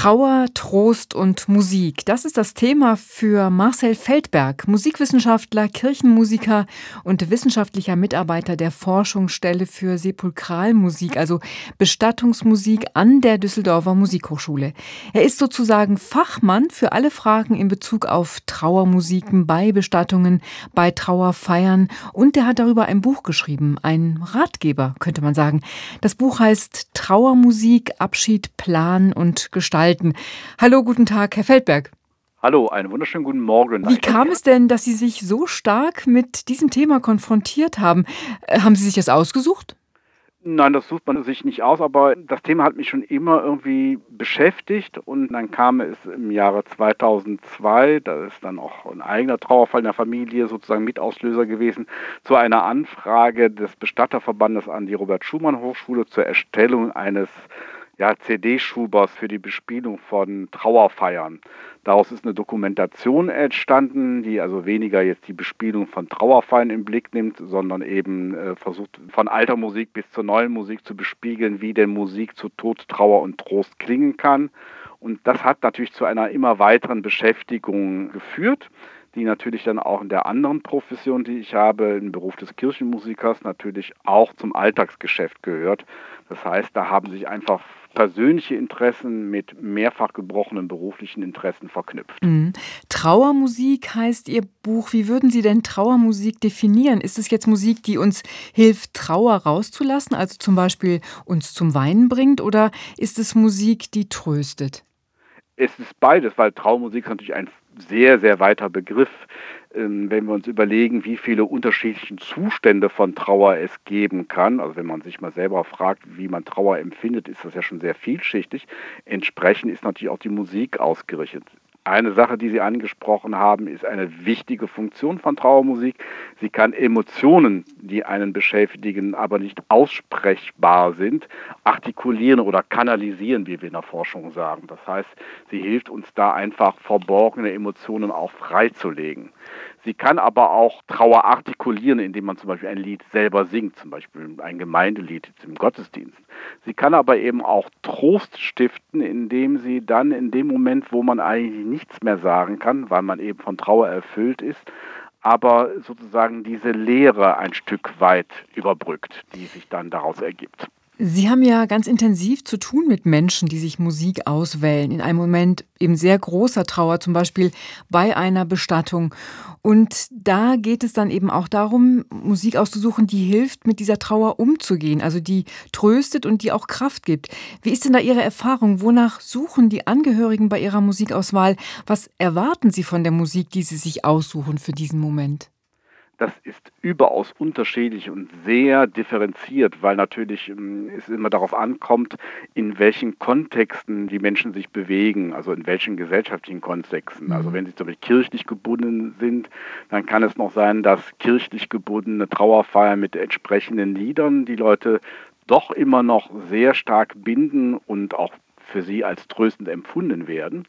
Trauer, Trost und Musik. Das ist das Thema für Marcel Feldberg, Musikwissenschaftler, Kirchenmusiker und wissenschaftlicher Mitarbeiter der Forschungsstelle für Sepulkralmusik, also Bestattungsmusik an der Düsseldorfer Musikhochschule. Er ist sozusagen Fachmann für alle Fragen in Bezug auf Trauermusiken bei Bestattungen, bei Trauerfeiern und er hat darüber ein Buch geschrieben, ein Ratgeber, könnte man sagen. Das Buch heißt Trauermusik, Abschied, Plan und Gestaltung gestalten. Hallo, guten Tag, Herr Feldberg. Hallo, einen wunderschönen guten Morgen. Wie kam es denn, dass Sie sich so stark mit diesem Thema konfrontiert haben? Äh, haben Sie sich das ausgesucht? Nein, das sucht man sich nicht aus, aber das Thema hat mich schon immer irgendwie beschäftigt und dann kam es im Jahre 2002, da ist dann auch ein eigener Trauerfall in der Familie sozusagen Mitauslöser gewesen, zu einer Anfrage des Bestatterverbandes an die Robert Schumann Hochschule zur Erstellung eines ja, CD-Schubers für die Bespielung von Trauerfeiern. Daraus ist eine Dokumentation entstanden, die also weniger jetzt die Bespielung von Trauerfeiern im Blick nimmt, sondern eben äh, versucht, von alter Musik bis zur neuen Musik zu bespiegeln, wie denn Musik zu Tod, Trauer und Trost klingen kann. Und das hat natürlich zu einer immer weiteren Beschäftigung geführt die natürlich dann auch in der anderen Profession, die ich habe, im Beruf des Kirchenmusikers, natürlich auch zum Alltagsgeschäft gehört. Das heißt, da haben sich einfach persönliche Interessen mit mehrfach gebrochenen beruflichen Interessen verknüpft. Mhm. Trauermusik heißt Ihr Buch. Wie würden Sie denn Trauermusik definieren? Ist es jetzt Musik, die uns hilft, Trauer rauszulassen, also zum Beispiel uns zum Weinen bringt, oder ist es Musik, die tröstet? Es ist beides, weil Trauermusik ist natürlich ein sehr, sehr weiter Begriff. Ähm, wenn wir uns überlegen, wie viele unterschiedliche Zustände von Trauer es geben kann, also wenn man sich mal selber fragt, wie man Trauer empfindet, ist das ja schon sehr vielschichtig. Entsprechend ist natürlich auch die Musik ausgerichtet. Eine Sache, die Sie angesprochen haben, ist eine wichtige Funktion von Trauermusik. Sie kann Emotionen, die einen beschäftigen, aber nicht aussprechbar sind, artikulieren oder kanalisieren, wie wir in der Forschung sagen. Das heißt, sie hilft uns da einfach verborgene Emotionen auch freizulegen. Sie kann aber auch Trauer artikulieren, indem man zum Beispiel ein Lied selber singt, zum Beispiel ein Gemeindelied im Gottesdienst. Sie kann aber eben auch Trost stiften, indem sie dann in dem Moment, wo man eigentlich nichts mehr sagen kann, weil man eben von Trauer erfüllt ist, aber sozusagen diese Leere ein Stück weit überbrückt, die sich dann daraus ergibt. Sie haben ja ganz intensiv zu tun mit Menschen, die sich Musik auswählen, in einem Moment eben sehr großer Trauer, zum Beispiel bei einer Bestattung. Und da geht es dann eben auch darum, Musik auszusuchen, die hilft, mit dieser Trauer umzugehen, also die tröstet und die auch Kraft gibt. Wie ist denn da Ihre Erfahrung? Wonach suchen die Angehörigen bei ihrer Musikauswahl? Was erwarten Sie von der Musik, die Sie sich aussuchen für diesen Moment? Das ist überaus unterschiedlich und sehr differenziert, weil natürlich ähm, es immer darauf ankommt, in welchen Kontexten die Menschen sich bewegen, also in welchen gesellschaftlichen Kontexten. Mhm. Also wenn sie zum Beispiel kirchlich gebunden sind, dann kann es noch sein, dass kirchlich gebundene Trauerfeier mit entsprechenden Liedern die Leute doch immer noch sehr stark binden und auch für sie als tröstend empfunden werden.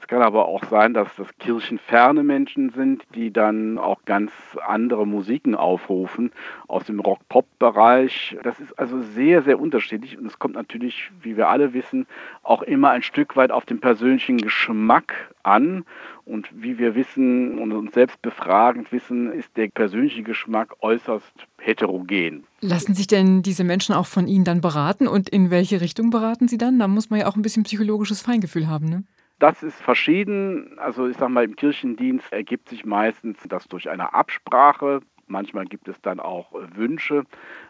Es kann aber auch sein, dass das kirchenferne Menschen sind, die dann auch ganz andere Musiken aufrufen aus dem Rock-Pop-Bereich. Das ist also sehr, sehr unterschiedlich und es kommt natürlich, wie wir alle wissen, auch immer ein Stück weit auf den persönlichen Geschmack an. Und wie wir wissen und uns selbst befragend wissen, ist der persönliche Geschmack äußerst heterogen. Lassen sich denn diese Menschen auch von Ihnen dann beraten und in welche Richtung beraten Sie dann? Da muss man ja auch ein bisschen psychologisches Feingefühl haben, ne? Das ist verschieden. Also ich sage mal, im Kirchendienst ergibt sich meistens das durch eine Absprache. Manchmal gibt es dann auch Wünsche.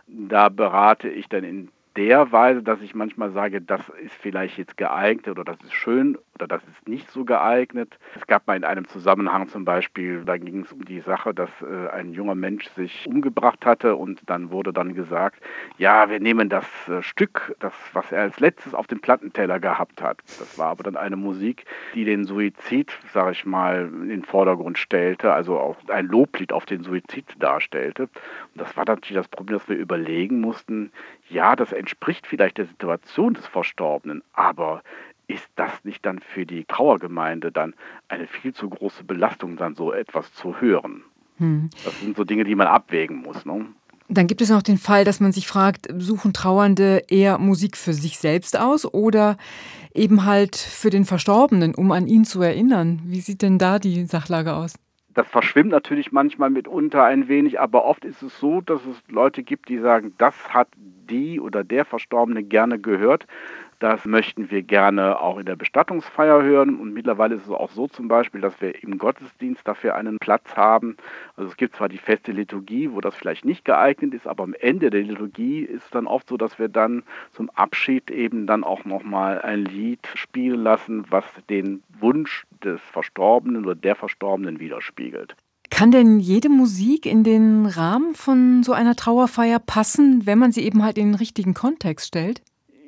Da berate ich dann in der Weise, dass ich manchmal sage, das ist vielleicht jetzt geeignet oder das ist schön oder das ist nicht so geeignet. Es gab mal in einem Zusammenhang zum Beispiel, da ging es um die Sache, dass äh, ein junger Mensch sich umgebracht hatte und dann wurde dann gesagt, ja, wir nehmen das äh, Stück, das, was er als letztes auf dem Plattenteller gehabt hat. Das war aber dann eine Musik, die den Suizid, sage ich mal, in den Vordergrund stellte, also auch ein Loblied auf den Suizid darstellte. Und das war natürlich das Problem, dass wir überlegen mussten, ja, das entspricht vielleicht der Situation des Verstorbenen, aber ist das nicht dann für die Trauergemeinde dann eine viel zu große Belastung, dann so etwas zu hören? Hm. Das sind so Dinge, die man abwägen muss. Ne? Dann gibt es noch den Fall, dass man sich fragt, suchen Trauernde eher Musik für sich selbst aus oder eben halt für den Verstorbenen, um an ihn zu erinnern. Wie sieht denn da die Sachlage aus? Das verschwimmt natürlich manchmal mitunter ein wenig, aber oft ist es so, dass es Leute gibt, die sagen, das hat die oder der Verstorbene gerne gehört. Das möchten wir gerne auch in der Bestattungsfeier hören. Und mittlerweile ist es auch so zum Beispiel, dass wir im Gottesdienst dafür einen Platz haben. Also es gibt zwar die feste Liturgie, wo das vielleicht nicht geeignet ist, aber am Ende der Liturgie ist es dann oft so, dass wir dann zum Abschied eben dann auch nochmal ein Lied spielen lassen, was den Wunsch des Verstorbenen oder der Verstorbenen widerspiegelt. Kann denn jede Musik in den Rahmen von so einer Trauerfeier passen, wenn man sie eben halt in den richtigen Kontext stellt?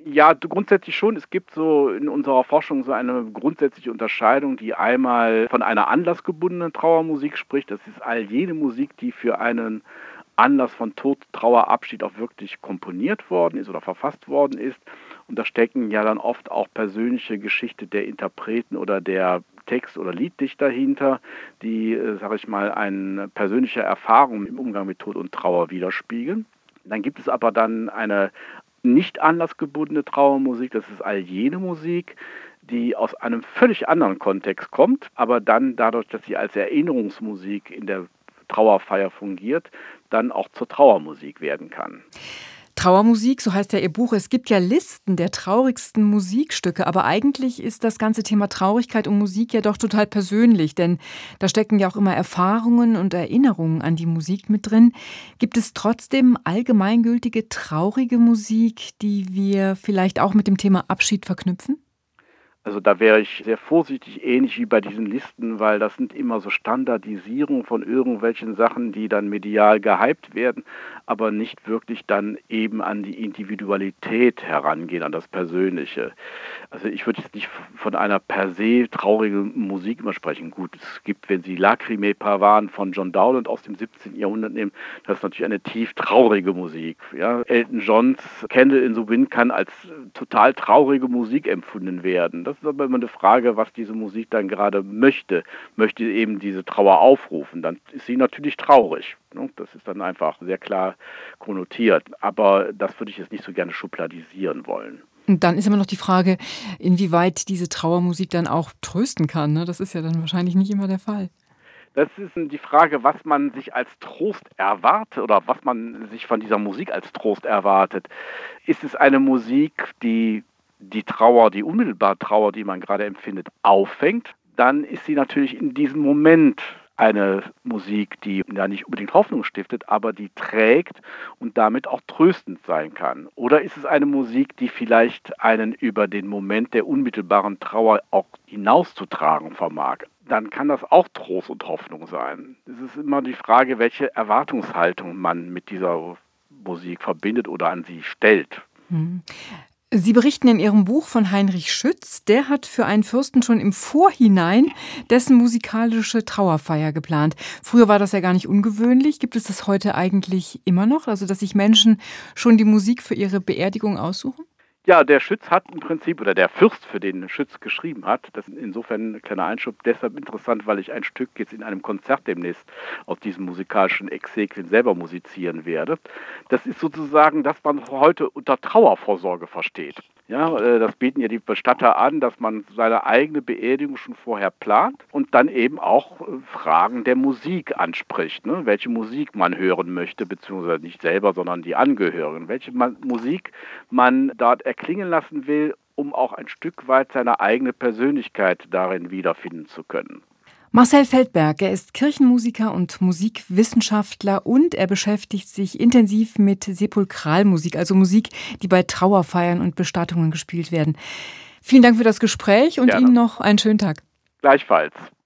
Ja, grundsätzlich schon. Es gibt so in unserer Forschung so eine grundsätzliche Unterscheidung, die einmal von einer anlassgebundenen Trauermusik spricht. Das ist all jene Musik, die für einen Anlass von Tod, Trauer, Abschied auch wirklich komponiert worden ist oder verfasst worden ist. Und da stecken ja dann oft auch persönliche Geschichte der Interpreten oder der Text- oder Lieddichter hinter, die, äh, sage ich mal, eine persönliche Erfahrung im Umgang mit Tod und Trauer widerspiegeln. Dann gibt es aber dann eine nicht anlassgebundene Trauermusik, das ist all jene Musik, die aus einem völlig anderen Kontext kommt, aber dann dadurch, dass sie als Erinnerungsmusik in der Trauerfeier fungiert, dann auch zur Trauermusik werden kann. Trauermusik, so heißt ja Ihr Buch. Es gibt ja Listen der traurigsten Musikstücke, aber eigentlich ist das ganze Thema Traurigkeit und Musik ja doch total persönlich, denn da stecken ja auch immer Erfahrungen und Erinnerungen an die Musik mit drin. Gibt es trotzdem allgemeingültige traurige Musik, die wir vielleicht auch mit dem Thema Abschied verknüpfen? Also da wäre ich sehr vorsichtig, ähnlich wie bei diesen Listen, weil das sind immer so Standardisierungen von irgendwelchen Sachen, die dann medial gehypt werden, aber nicht wirklich dann eben an die Individualität herangehen, an das Persönliche. Also ich würde jetzt nicht von einer per se traurigen Musik immer sprechen. Gut, es gibt, wenn Sie Lacrime Pavan von John Dowland aus dem 17. Jahrhundert nehmen, das ist natürlich eine tief traurige Musik. Ja? Elton Johns Candle in the Wind kann als total traurige Musik empfunden werden. Das ist aber immer eine Frage, was diese Musik dann gerade möchte. Möchte eben diese Trauer aufrufen, dann ist sie natürlich traurig. Ne? Das ist dann einfach sehr klar konnotiert. Aber das würde ich jetzt nicht so gerne schubladisieren wollen. Und dann ist immer noch die Frage, inwieweit diese Trauermusik dann auch trösten kann. Ne? Das ist ja dann wahrscheinlich nicht immer der Fall. Das ist die Frage, was man sich als Trost erwartet oder was man sich von dieser Musik als Trost erwartet. Ist es eine Musik, die die Trauer, die unmittelbare Trauer, die man gerade empfindet, auffängt, dann ist sie natürlich in diesem Moment eine Musik, die ja nicht unbedingt Hoffnung stiftet, aber die trägt und damit auch tröstend sein kann? Oder ist es eine Musik, die vielleicht einen über den Moment der unmittelbaren Trauer auch hinauszutragen vermag? Dann kann das auch Trost und Hoffnung sein. Es ist immer die Frage, welche Erwartungshaltung man mit dieser Musik verbindet oder an sie stellt. Sie berichten in Ihrem Buch von Heinrich Schütz. Der hat für einen Fürsten schon im Vorhinein dessen musikalische Trauerfeier geplant. Früher war das ja gar nicht ungewöhnlich. Gibt es das heute eigentlich immer noch? Also, dass sich Menschen schon die Musik für ihre Beerdigung aussuchen? Ja, der Schütz hat im Prinzip, oder der Fürst, für den Schütz geschrieben hat, das ist insofern ein kleiner Einschub, deshalb interessant, weil ich ein Stück jetzt in einem Konzert demnächst aus diesem musikalischen Exequien selber musizieren werde. Das ist sozusagen, dass man heute unter Trauervorsorge versteht. Ja, äh, das bieten ja die Bestatter an, dass man seine eigene Beerdigung schon vorher plant und dann eben auch äh, Fragen der Musik anspricht. Ne? Welche Musik man hören möchte, beziehungsweise nicht selber, sondern die Angehörigen. Welche Musik man dort erklingen lassen will, um auch ein Stück weit seine eigene Persönlichkeit darin wiederfinden zu können. Marcel Feldberg, er ist Kirchenmusiker und Musikwissenschaftler und er beschäftigt sich intensiv mit Sepulkralmusik, also Musik, die bei Trauerfeiern und Bestattungen gespielt werden. Vielen Dank für das Gespräch und Gerne. Ihnen noch einen schönen Tag. Gleichfalls.